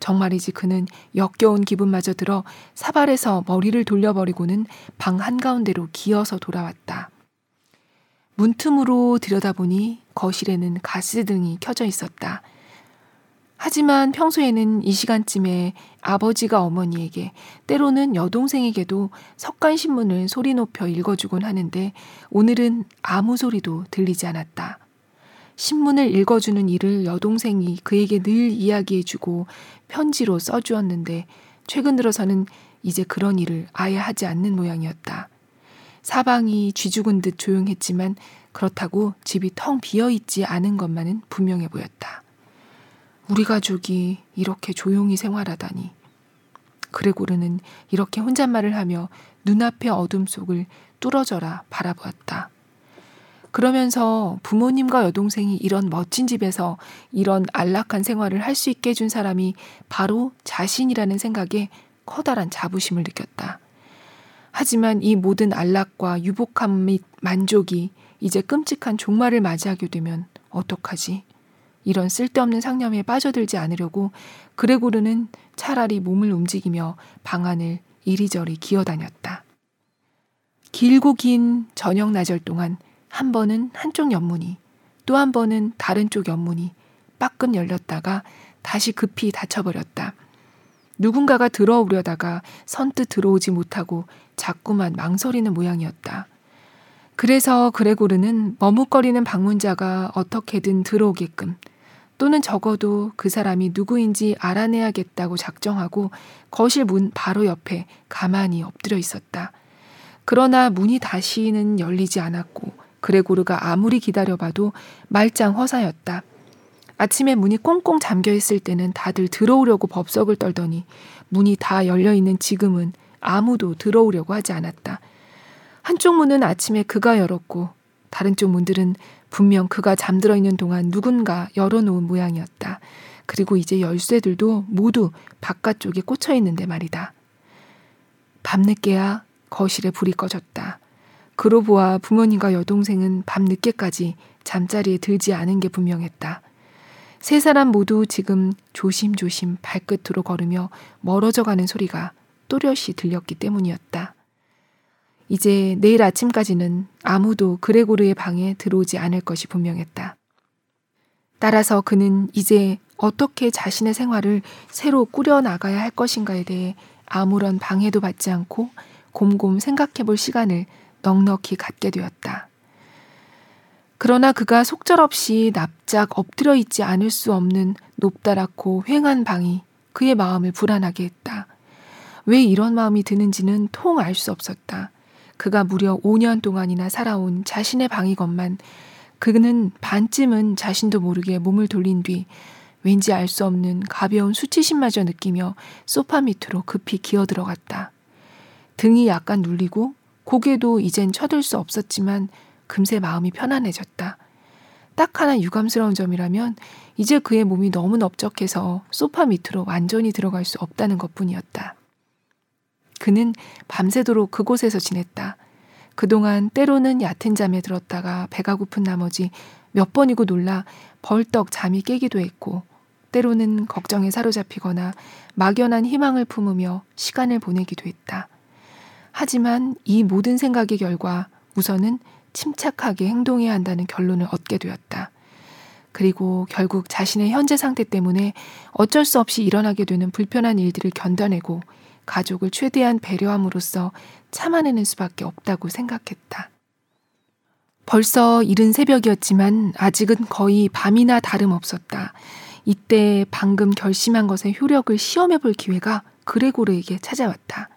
정말이지 그는 역겨운 기분마저 들어 사발에서 머리를 돌려버리고는 방 한가운데로 기어서 돌아왔다. 문틈으로 들여다보니 거실에는 가스등이 켜져 있었다. 하지만 평소에는 이 시간쯤에 아버지가 어머니에게 때로는 여동생에게도 석간신문을 소리 높여 읽어주곤 하는데 오늘은 아무 소리도 들리지 않았다. 신문을 읽어주는 일을 여동생이 그에게 늘 이야기해주고 편지로 써주었는데 최근 들어서는 이제 그런 일을 아예 하지 않는 모양이었다. 사방이 쥐죽은 듯 조용했지만 그렇다고 집이 텅 비어 있지 않은 것만은 분명해 보였다. 우리 가족이 이렇게 조용히 생활하다니. 그레고르는 이렇게 혼잣말을 하며 눈앞의 어둠 속을 뚫어져라 바라보았다. 그러면서 부모님과 여동생이 이런 멋진 집에서 이런 안락한 생활을 할 수 있게 해준 사람이 바로 자신이라는 생각에 커다란 자부심을 느꼈다. 하지만 이 모든 안락과 유복함 및 만족이 이제 끔찍한 종말을 맞이하게 되면 어떡하지? 이런 쓸데없는 상념에 빠져들지 않으려고 그레고르는 차라리 몸을 움직이며 방안을 이리저리 기어다녔다. 길고 긴 저녁 나절 동안 한 번은 한쪽 옆문이 또 한 번은 다른 쪽 옆문이 빠끔 열렸다가 다시 급히 닫혀버렸다. 누군가가 들어오려다가 선뜻 들어오지 못하고 자꾸만 망설이는 모양이었다. 그래서 그레고르는 머뭇거리는 방문자가 어떻게든 들어오게끔 또는 적어도 그 사람이 누구인지 알아내야겠다고 작정하고 거실 문 바로 옆에 가만히 엎드려 있었다. 그러나 문이 다시는 열리지 않았고 그레고르가 아무리 기다려봐도 말짱 허사였다. 아침에 문이 꽁꽁 잠겨 있을 때는 다들 들어오려고 법석을 떨더니 문이 다 열려 있는 지금은 아무도 들어오려고 하지 않았다. 한쪽 문은 아침에 그가 열었고 다른 쪽 문들은 분명 그가 잠들어 있는 동안 누군가 열어놓은 모양이었다. 그리고 이제 열쇠들도 모두 바깥쪽에 꽂혀 있는데 말이다. 밤늦게야 거실에 불이 꺼졌다. 그로보와 부모님과 여동생은 밤늦게까지 잠자리에 들지 않은 게 분명했다. 세 사람 모두 지금 조심조심 발끝으로 걸으며 멀어져 가는 소리가 또렷이 들렸기 때문이었다. 이제 내일 아침까지는 아무도 그레고르의 방에 들어오지 않을 것이 분명했다. 따라서 그는 이제 어떻게 자신의 생활을 새로 꾸려 나가야 할 것인가에 대해 아무런 방해도 받지 않고 곰곰 생각해 볼 시간을 넉넉히 갖게 되었다. 그러나 그가 속절없이 납작 엎드려 있지 않을 수 없는 높다랗고 휑한 방이 그의 마음을 불안하게 했다. 왜 이런 마음이 드는지는 통 알 수 없었다. 그가 무려 5년 동안이나 살아온 자신의 방이건만 그는 반쯤은 자신도 모르게 몸을 돌린 뒤 왠지 알 수 없는 가벼운 수치심마저 느끼며 소파 밑으로 급히 기어 들어갔다. 등이 약간 눌리고 고개도 이젠 쳐들 수 없었지만 금세 마음이 편안해졌다. 딱 하나 유감스러운 점이라면 이제 그의 몸이 너무 넓적해서 소파 밑으로 완전히 들어갈 수 없다는 것 뿐이었다. 그는 밤새도록 그곳에서 지냈다. 그동안 때로는 얕은 잠에 들었다가 배가 고픈 나머지 몇 번이고 놀라 벌떡 잠이 깨기도 했고, 때로는 걱정에 사로잡히거나 막연한 희망을 품으며 시간을 보내기도 했다. 하지만 이 모든 생각의 결과 우선은 침착하게 행동해야 한다는 결론을 얻게 되었다. 그리고 결국 자신의 현재 상태 때문에 어쩔 수 없이 일어나게 되는 불편한 일들을 견뎌내고 가족을 최대한 배려함으로써 참아내는 수밖에 없다고 생각했다. 벌써 이른 새벽이었지만 아직은 거의 밤이나 다름없었다. 이때 방금 결심한 것의 효력을 시험해 볼 기회가 그레고르에게 찾아왔다.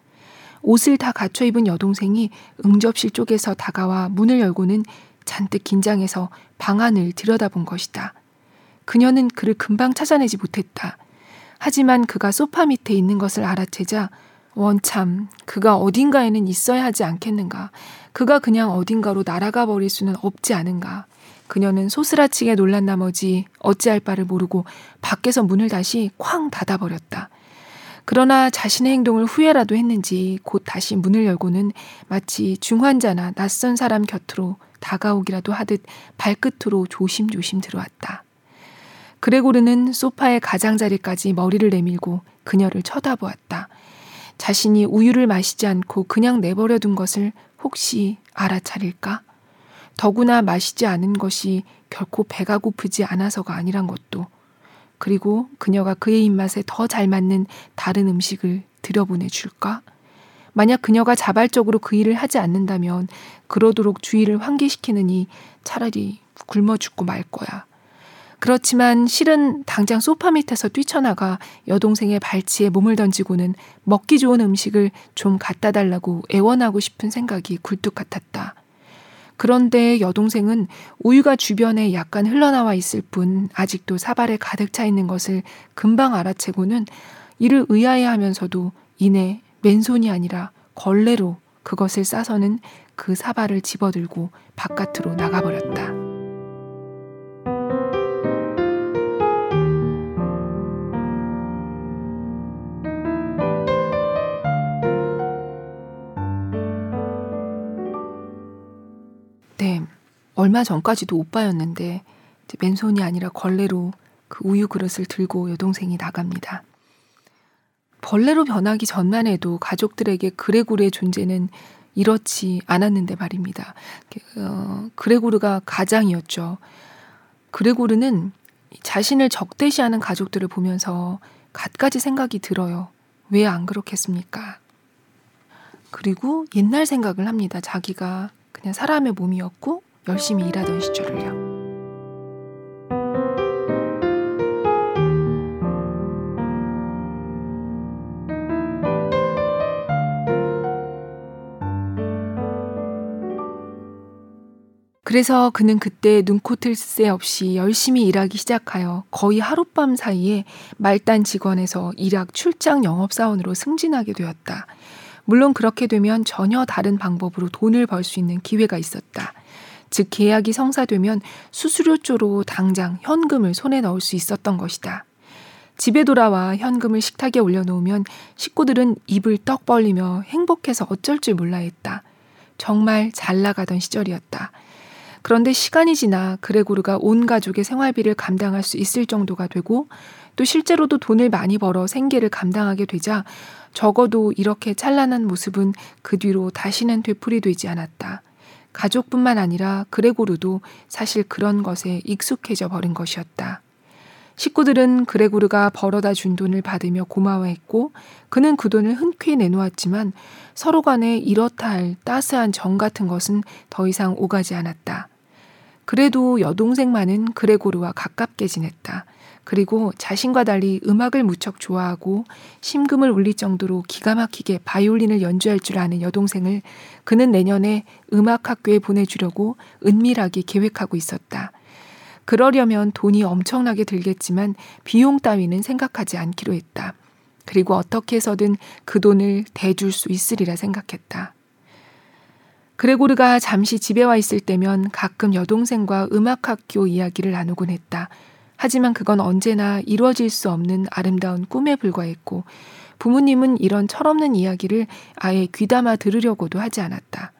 옷을 다 갖춰 입은 여동생이 응접실 쪽에서 다가와 문을 열고는 잔뜩 긴장해서 방 안을 들여다본 것이다. 그녀는 그를 금방 찾아내지 못했다. 하지만 그가 소파 밑에 있는 것을 알아채자 원참 그가 어딘가에는 있어야 하지 않겠는가. 그가 그냥 어딘가로 날아가 버릴 수는 없지 않은가. 그녀는 소스라치게 놀란 나머지 어찌할 바를 모르고 밖에서 문을 다시 쾅 닫아버렸다. 그러나 자신의 행동을 후회라도 했는지 곧 다시 문을 열고는 마치 중환자나 낯선 사람 곁으로 다가오기라도 하듯 발끝으로 조심조심 들어왔다. 그레고르는 소파의 가장자리까지 머리를 내밀고 그녀를 쳐다보았다. 자신이 우유를 마시지 않고 그냥 내버려 둔 것을 혹시 알아차릴까? 더구나 마시지 않은 것이 결코 배가 고프지 않아서가 아니란 것도. 그리고 그녀가 그의 입맛에 더 잘 맞는 다른 음식을 들여보내 줄까? 만약 그녀가 자발적으로 그 일을 하지 않는다면 그러도록 주의를 환기시키느니 차라리 굶어 죽고 말 거야. 그렇지만 실은 당장 소파 밑에서 뛰쳐나가 여동생의 발치에 몸을 던지고는 먹기 좋은 음식을 좀 갖다 달라고 애원하고 싶은 생각이 굴뚝 같았다. 그런데 여동생은 우유가 주변에 약간 흘러나와 있을 뿐 아직도 사발에 가득 차 있는 것을 금방 알아채고는 이를 의아해 하면서도 이내 맨손이 아니라 걸레로 그것을 싸서는 그 사발을 집어들고 바깥으로 나가버렸다. 얼마 전까지도 오빠였는데 맨손이 아니라 걸레로 그 우유 그릇을 들고 여동생이 나갑니다. 벌레로 변하기 전만 해도 가족들에게 그레고르의 존재는 이렇지 않았는데 말입니다. 어, 그레고르가 가장이었죠. 그레고르는 자신을 적대시하는 가족들을 보면서 갖가지 생각이 들어요. 왜 안 그렇겠습니까? 그리고 옛날 생각을 합니다. 자기가 그냥 사람의 몸이었고 열심히 일하던 시절을요. 그래서 그는 그때 눈코뜰 새 없이 열심히 일하기 시작하여 거의 하룻밤 사이에 말단 직원에서 일약 출장 영업사원으로 승진하게 되었다. 물론 그렇게 되면 전혀 다른 방법으로 돈을 벌 수 있는 기회가 있었다. 즉, 계약이 성사되면 수수료조로 당장 현금을 손에 넣을 수 있었던 것이다. 집에 돌아와 현금을 식탁에 올려놓으면 식구들은 입을 떡 벌리며 행복해서 어쩔 줄 몰라 했다. 정말 잘 나가던 시절이었다. 그런데 시간이 지나 그레고르가 온 가족의 생활비를 감당할 수 있을 정도가 되고 또 실제로도 돈을 많이 벌어 생계를 감당하게 되자 적어도 이렇게 찬란한 모습은 그 뒤로 다시는 되풀이되지 않았다. 가족뿐만 아니라 그레고르도 사실 그런 것에 익숙해져 버린 것이었다. 식구들은 그레고르가 벌어다 준 돈을 받으며 고마워했고 그는 그 돈을 흔쾌히 내놓았지만 서로 간에 이렇다 할 따스한 정 같은 것은 더 이상 오가지 않았다. 그래도 여동생만은 그레고르와 가깝게 지냈다. 그리고 자신과 달리 음악을 무척 좋아하고 심금을 울릴 정도로 기가 막히게 바이올린을 연주할 줄 아는 여동생을 그는 내년에 음악학교에 보내주려고 은밀하게 계획하고 있었다. 그러려면 돈이 엄청나게 들겠지만 비용 따위는 생각하지 않기로 했다. 그리고 어떻게 해서든 그 돈을 대줄 수 있으리라 생각했다. 그레고르가 잠시 집에 와 있을 때면 가끔 여동생과 음악학교 이야기를 나누곤 했다. 하지만 그건 언제나 이루어질 수 없는 아름다운 꿈에 불과했고 부모님은 이런 철없는 이야기를 아예 귀담아 들으려고도 하지 않았다.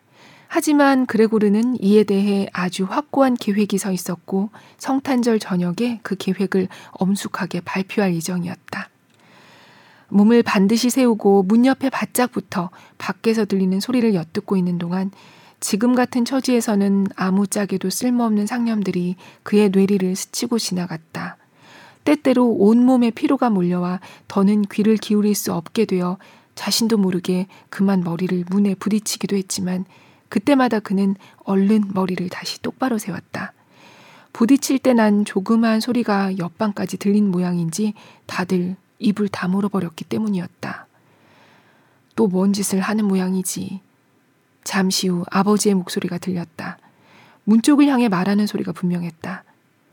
하지만 그레고르는 이에 대해 아주 확고한 계획이 서 있었고 성탄절 저녁에 그 계획을 엄숙하게 발표할 예정이었다. 몸을 반드시 세우고 문 옆에 바짝 붙어 밖에서 들리는 소리를 엿듣고 있는 동안 지금 같은 처지에서는 아무짝에도 쓸모없는 상념들이 그의 뇌리를 스치고 지나갔다. 때때로 온몸에 피로가 몰려와 더는 귀를 기울일 수 없게 되어 자신도 모르게 그만 머리를 문에 부딪히기도 했지만 그때마다 그는 얼른 머리를 다시 똑바로 세웠다. 부딪힐 때 난 조그마한 소리가 옆방까지 들린 모양인지 다들 입을 다물어 버렸기 때문이었다. 또 뭔 짓을 하는 모양이지. 잠시 후 아버지의 목소리가 들렸다. 문 쪽을 향해 말하는 소리가 분명했다.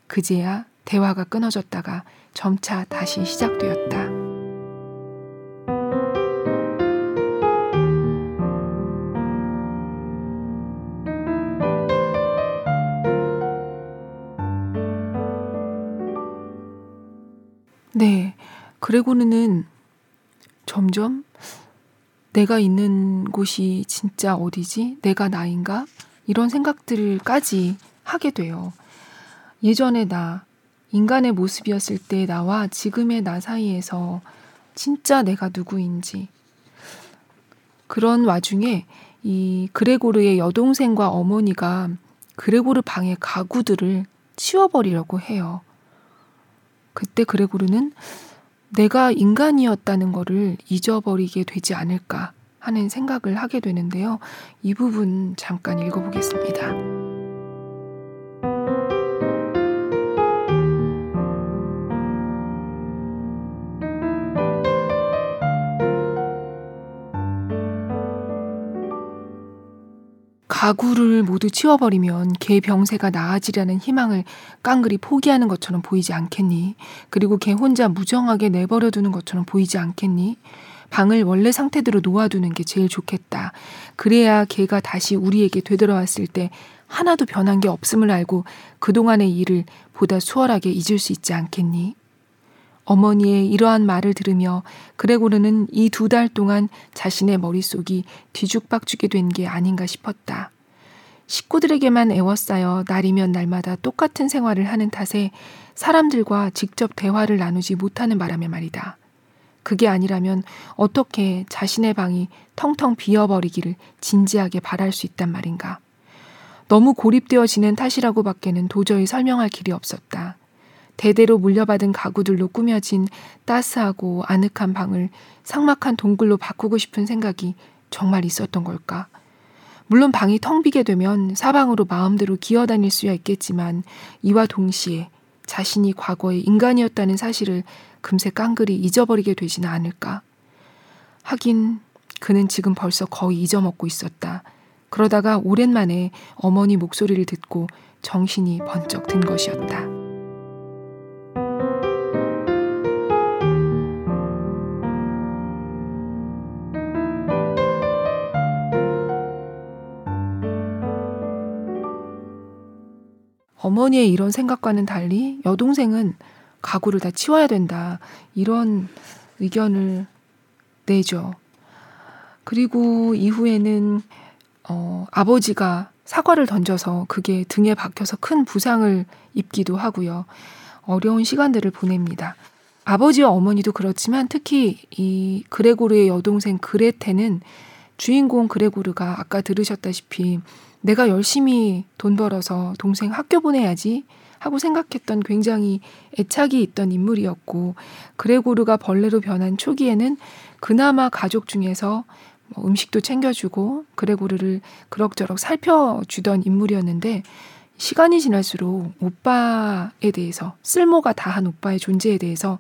그제야 대화가 끊어졌다가 점차 다시 시작되었다. 네. 그레고르는 점점 내가 있는 곳이 진짜 어디지? 내가 나인가? 이런 생각들까지 하게 돼요. 예전에 나, 인간의 모습이었을 때 나와 지금의 나 사이에서 진짜 내가 누구인지. 그런 와중에 이 그레고르의 여동생과 어머니가 그레고르 방의 가구들을 치워버리려고 해요. 그때 그레고르는 내가 인간이었다는 것을 잊어버리게 되지 않을까 하는 생각을 하게 되는데요. 이 부분 잠깐 읽어보겠습니다. 가구를 모두 치워버리면 개 병세가 나아지려는 희망을 깡그리 포기하는 것처럼 보이지 않겠니? 그리고 개 혼자 무정하게 내버려 두는 것처럼 보이지 않겠니? 방을 원래 상태대로 놓아두는 게 제일 좋겠다. 그래야 개가 다시 우리에게 되돌아왔을 때 하나도 변한 게 없음을 알고 그동안의 일을 보다 수월하게 잊을 수 있지 않겠니? 어머니의 이러한 말을 들으며 그레고르는 이 두 달 동안 자신의 머릿속이 뒤죽박죽이 된 게 아닌가 싶었다. 식구들에게만 애워싸여 날이면 날마다 똑같은 생활을 하는 탓에 사람들과 직접 대화를 나누지 못하는 바람에 말이다. 그게 아니라면 어떻게 자신의 방이 텅텅 비어버리기를 진지하게 바랄 수 있단 말인가. 너무 고립되어 지는 탓이라고 밖에는 도저히 설명할 길이 없었다. 대대로 물려받은 가구들로 꾸며진 따스하고 아늑한 방을 삭막한 동굴로 바꾸고 싶은 생각이 정말 있었던 걸까? 물론 방이 텅 비게 되면 사방으로 마음대로 기어다닐 수야 있겠지만 이와 동시에 자신이 과거에 인간이었다는 사실을 금세 깡그리 잊어버리게 되지는 않을까? 하긴 그는 지금 벌써 거의 잊어먹고 있었다. 그러다가 오랜만에 어머니 목소리를 듣고 정신이 번쩍 든 것이었다. 어머니의 이런 생각과는 달리 여동생은 가구를 다 치워야 된다. 이런 의견을 내죠. 그리고 이후에는 어, 아버지가 사과를 던져서 그게 등에 박혀서 큰 부상을 입기도 하고요. 어려운 시간들을 보냅니다. 아버지와 어머니도 그렇지만 특히 이 그레고르의 여동생 그레테는 주인공 그레고르가 아까 들으셨다시피 내가 열심히 돈 벌어서 동생 학교 보내야지 하고 생각했던 굉장히 애착이 있던 인물이었고 그레고르가 벌레로 변한 초기에는 그나마 가족 중에서 뭐 음식도 챙겨주고 그레고르를 그럭저럭 살펴주던 인물이었는데 시간이 지날수록 오빠에 대해서 쓸모가 다한 오빠의 존재에 대해서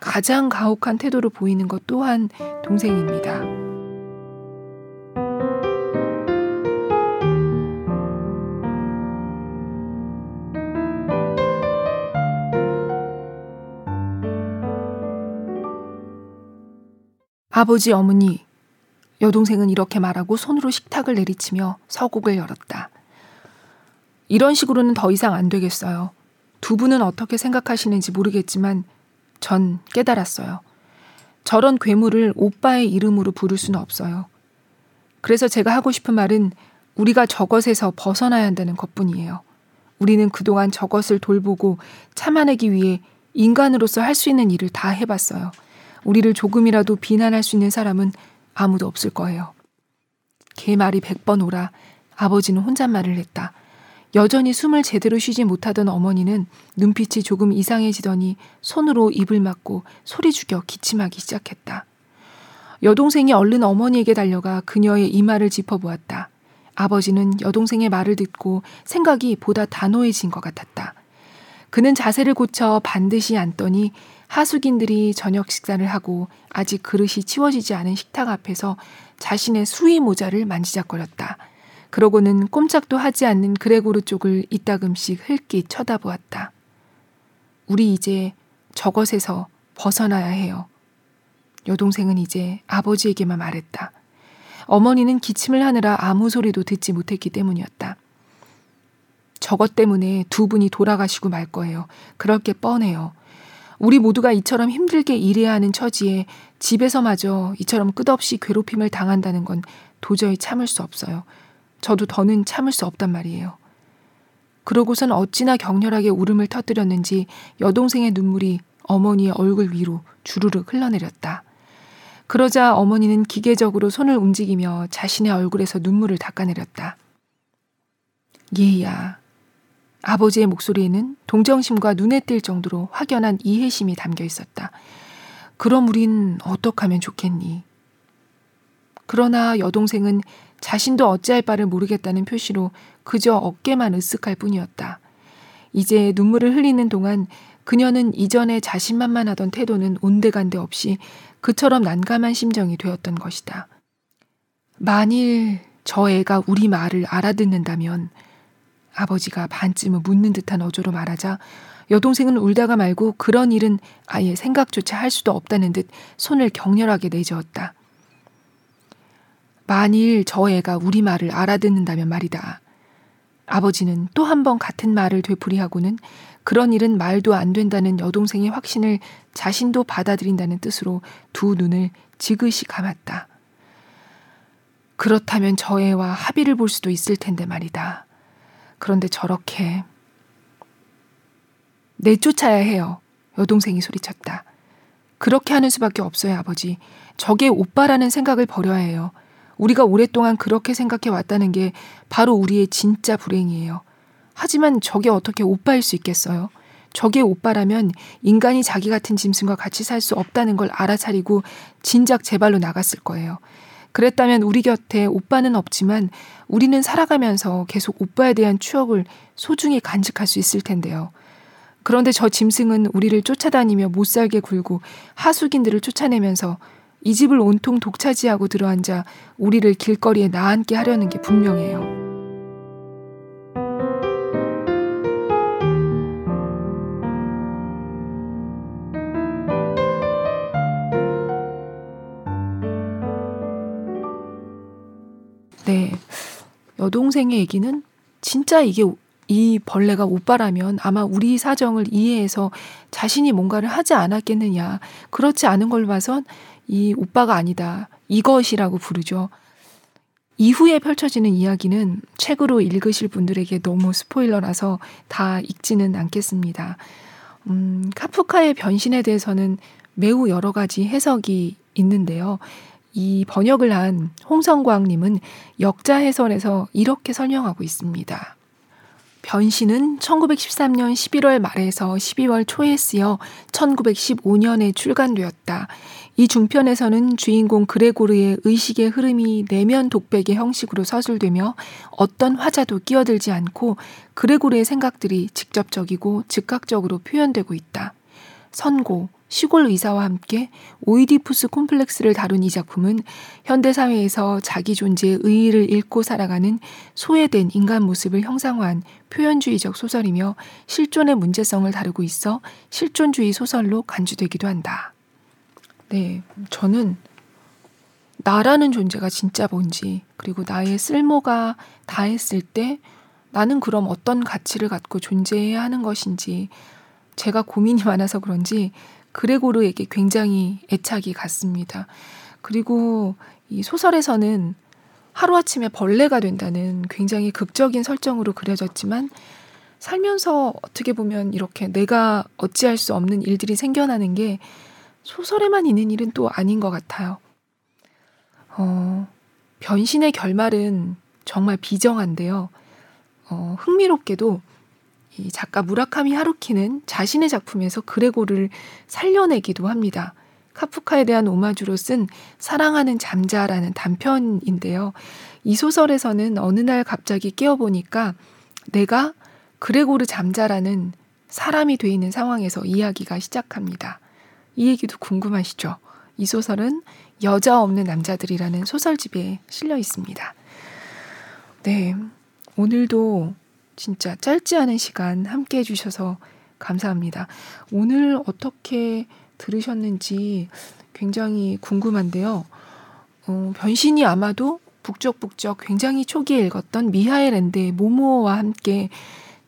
가장 가혹한 태도를 보이는 것 또한 동생입니다. 아버지, 어머니, 여동생은 이렇게 말하고 손으로 식탁을 내리치며 서곡을 열었다. 이런 식으로는 더 이상 안 되겠어요. 두 분은 어떻게 생각하시는지 모르겠지만 전 깨달았어요. 저런 괴물을 오빠의 이름으로 부를 수는 없어요. 그래서 제가 하고 싶은 말은 우리가 저것에서 벗어나야 한다는 것뿐이에요. 우리는 그동안 저것을 돌보고 참아내기 위해 인간으로서 할 수 있는 일을 다 해봤어요. 우리를 조금이라도 비난할 수 있는 사람은 아무도 없을 거예요. 개 말이 백번 오라 아버지는 혼잣말을 했다. 여전히 숨을 제대로 쉬지 못하던 어머니는 눈빛이 조금 이상해지더니 손으로 입을 막고 소리 죽여 기침하기 시작했다. 여동생이 얼른 어머니에게 달려가 그녀의 이마를 짚어보았다. 아버지는 여동생의 말을 듣고 생각이 보다 단호해진 것 같았다. 그는 자세를 고쳐 반드시 앉더니 하숙인들이 저녁 식사를 하고 아직 그릇이 치워지지 않은 식탁 앞에서 자신의 수위 모자를 만지작거렸다. 그러고는 꼼짝도 하지 않는 그레고르 쪽을 이따금씩 흘낏 쳐다보았다. 우리 이제 저것에서 벗어나야 해요. 여동생은 이제 아버지에게만 말했다. 어머니는 기침을 하느라 아무 소리도 듣지 못했기 때문이었다. 저것 때문에 두 분이 돌아가시고 말 거예요. 그럴 게 뻔해요. 우리 모두가 이처럼 힘들게 일해야 하는 처지에 집에서마저 이처럼 끝없이 괴롭힘을 당한다는 건 도저히 참을 수 없어요. 저도 더는 참을 수 없단 말이에요. 그러고선 어찌나 격렬하게 울음을 터뜨렸는지 여동생의 눈물이 어머니의 얼굴 위로 주르륵 흘러내렸다. 그러자 어머니는 기계적으로 손을 움직이며 자신의 얼굴에서 눈물을 닦아내렸다. 예야, 아버지의 목소리에는 동정심과 눈에 띌 정도로 확연한 이해심이 담겨 있었다. 그럼 우린 어떡 하면 좋겠니? 그러나 여동생은 자신도 어찌할 바를 모르겠다는 표시로 그저 어깨만 으쓱할 뿐이었다. 이제 눈물을 흘리는 동안 그녀는 이전에 자신만만하던 태도는 온데간데 없이 그처럼 난감한 심정이 되었던 것이다. 만일 저 애가 우리 말을 알아듣는다면 아버지가 반쯤은 묻는 듯한 어조로 말하자 여동생은 울다가 말고 그런 일은 아예 생각조차 할 수도 없다는 듯 손을 격렬하게 내저었다. 만일 저 애가 우리 말을 알아듣는다면 말이다. 아버지는 또 한 번 같은 말을 되풀이하고는 그런 일은 말도 안 된다는 여동생의 확신을 자신도 받아들인다는 뜻으로 두 눈을 지그시 감았다. 그렇다면 저 애와 합의를 볼 수도 있을 텐데 말이다. 그런데 저렇게 내쫓아야 해요. 여동생이 소리쳤다. 그렇게 하는 수밖에 없어요, 아버지. 저게 오빠라는 생각을 버려야 해요. 우리가 오랫동안 그렇게 생각해 왔다는 게 바로 우리의 진짜 불행이에요. 하지만 저게 어떻게 오빠일 수 있겠어요? 저게 오빠라면 인간이 자기 같은 짐승과 같이 살 수 없다는 걸 알아차리고 진작 제 발로 나갔을 거예요. 그랬다면 우리 곁에 오빠는 없지만 우리는 살아가면서 계속 오빠에 대한 추억을 소중히 간직할 수 있을 텐데요. 그런데 저 짐승은 우리를 쫓아다니며 못 살게 굴고 하숙인들을 쫓아내면서 이 집을 온통 독차지하고 들어앉아 우리를 길거리에 나앉게 하려는 게 분명해요. 여동생의 얘기는 진짜 이게 이 벌레가 오빠라면 아마 우리 사정을 이해해서 자신이 뭔가를 하지 않았겠느냐. 그렇지 않은 걸 봐선 이 오빠가 아니다. 이것이라고 부르죠. 이후에 펼쳐지는 이야기는 책으로 읽으실 분들에게 너무 스포일러라서 다 읽지는 않겠습니다. 음, 카프카의 변신에 대해서는 매우 여러 가지 해석이 있는데요. 이 번역을 한 홍성광님은 역자 해설에서 이렇게 설명하고 있습니다. 변신은 1913년 11월 말에서 12월 초에 쓰여 1915년에 출간되었다. 이 중편에서는 주인공 그레고르의 의식의 흐름이 내면 독백의 형식으로 서술되며 어떤 화자도 끼어들지 않고 그레고르의 생각들이 직접적이고 즉각적으로 표현되고 있다. 선고, 시골 의사와 함께 오이디푸스 콤플렉스를 다룬 이 작품은 현대사회에서 자기 존재의 의의를 잃고 살아가는 소외된 인간 모습을 형상화한 표현주의적 소설이며 실존의 문제성을 다루고 있어 실존주의 소설로 간주되기도 한다. 네, 저는 나라는 존재가 진짜 뭔지, 그리고 나의 쓸모가 다했을 때 나는 그럼 어떤 가치를 갖고 존재해야 하는 것인지 제가 고민이 많아서 그런지 그레고르에게 굉장히 애착이 갔습니다. 그리고 이 소설에서는 하루아침에 벌레가 된다는 굉장히 극적인 설정으로 그려졌지만 살면서 어떻게 보면 이렇게 내가 어찌할 수 없는 일들이 생겨나는 게 소설에만 있는 일은 또 아닌 것 같아요. 어, 변신의 결말은 정말 비정한데요. 어, 흥미롭게도 이 작가 무라카미 하루키는 자신의 작품에서 그레고를 살려내기도 합니다. 카프카에 대한 오마주로 쓴 사랑하는 잠자라는 단편인데요. 이 소설에서는 어느 날 갑자기 깨어보니까 내가 그레고르 잠자라는 사람이 돼 있는 상황에서 이야기가 시작합니다. 이 얘기도 궁금하시죠? 이 소설은 여자 없는 남자들이라는 소설집에 실려 있습니다. 네. 오늘도 진짜 짧지 않은 시간 함께 해주셔서 감사합니다. 오늘 어떻게 들으셨는지 굉장히 궁금한데요. 어, 변신이 아마도 북적북적 굉장히 초기에 읽었던 미하엘 랜드의 모모와 함께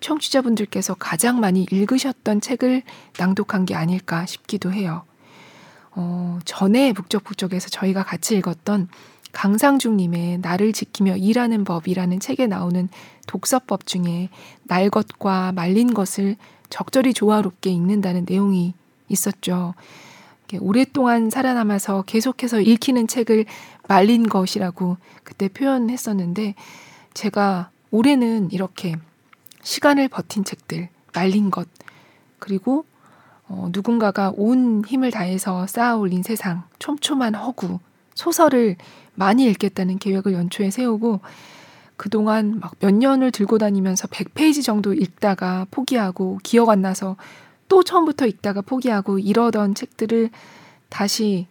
청취자분들께서 가장 많이 읽으셨던 책을 낭독한 게 아닐까 싶기도 해요. 어, 전에 북적북적에서 저희가 같이 읽었던 강상중님의 나를 지키며 일하는 법이라는 책에 나오는 독서법 중에 날 것과 말린 것을 적절히 조화롭게 읽는다는 내용이 있었죠. 오랫동안 살아남아서 계속해서 읽히는 책을 말린 것이라고 그때 표현했었는데 제가 올해는 이렇게 시간을 버틴 책들, 말린 것, 그리고 어, 누군가가 온 힘을 다해서 쌓아 올린 세상, 촘촘한 허구, 소설을 많이 읽겠다는 계획을 연초에 세우고 그동안 막 몇 년을 들고 다니면서 100페이지 정도 읽다가 포기하고 기억 안 나서 또 처음부터 읽다가 포기하고 이러던 책들을 다시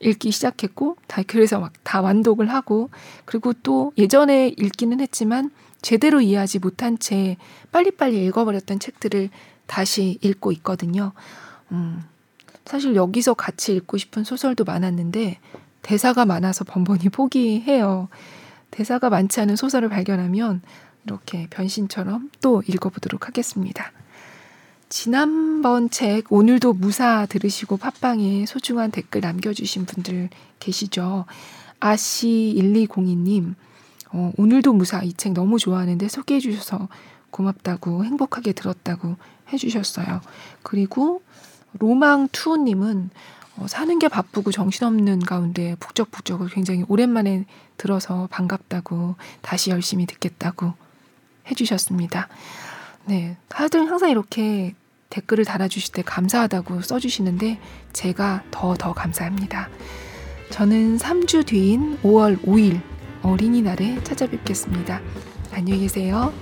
읽기 시작했고 다 그래서 막 다 완독을 하고 그리고 또 예전에 읽기는 했지만 제대로 이해하지 못한 채 빨리빨리 읽어버렸던 책들을 다시 읽고 있거든요. 음, 사실 여기서 같이 읽고 싶은 소설도 많았는데 대사가 많아서 번번이 포기해요. 대사가 많지 않은 소설을 발견하면 이렇게 변신처럼 또 읽어보도록 하겠습니다. 지난번 책 오늘도 무사 들으시고 팟빵에 소중한 댓글 남겨주신 분들 계시죠? 아씨1202님 어, 오늘도 무사 이 책 너무 좋아하는데 소개해 주셔서 고맙다고 행복하게 들었다고 해주셨어요. 그리고 로망투님은 어, 사는 게 바쁘고 정신없는 가운데 북적북적을 굉장히 오랜만에 들어서 반갑다고 다시 열심히 듣겠다고 해주셨습니다. 네. 다들 항상 이렇게 댓글을 달아주실 때 감사하다고 써주시는데 제가 더더 감사합니다. 저는 3주 뒤인 5월 5일 어린이날에 찾아뵙겠습니다. 안녕히 계세요.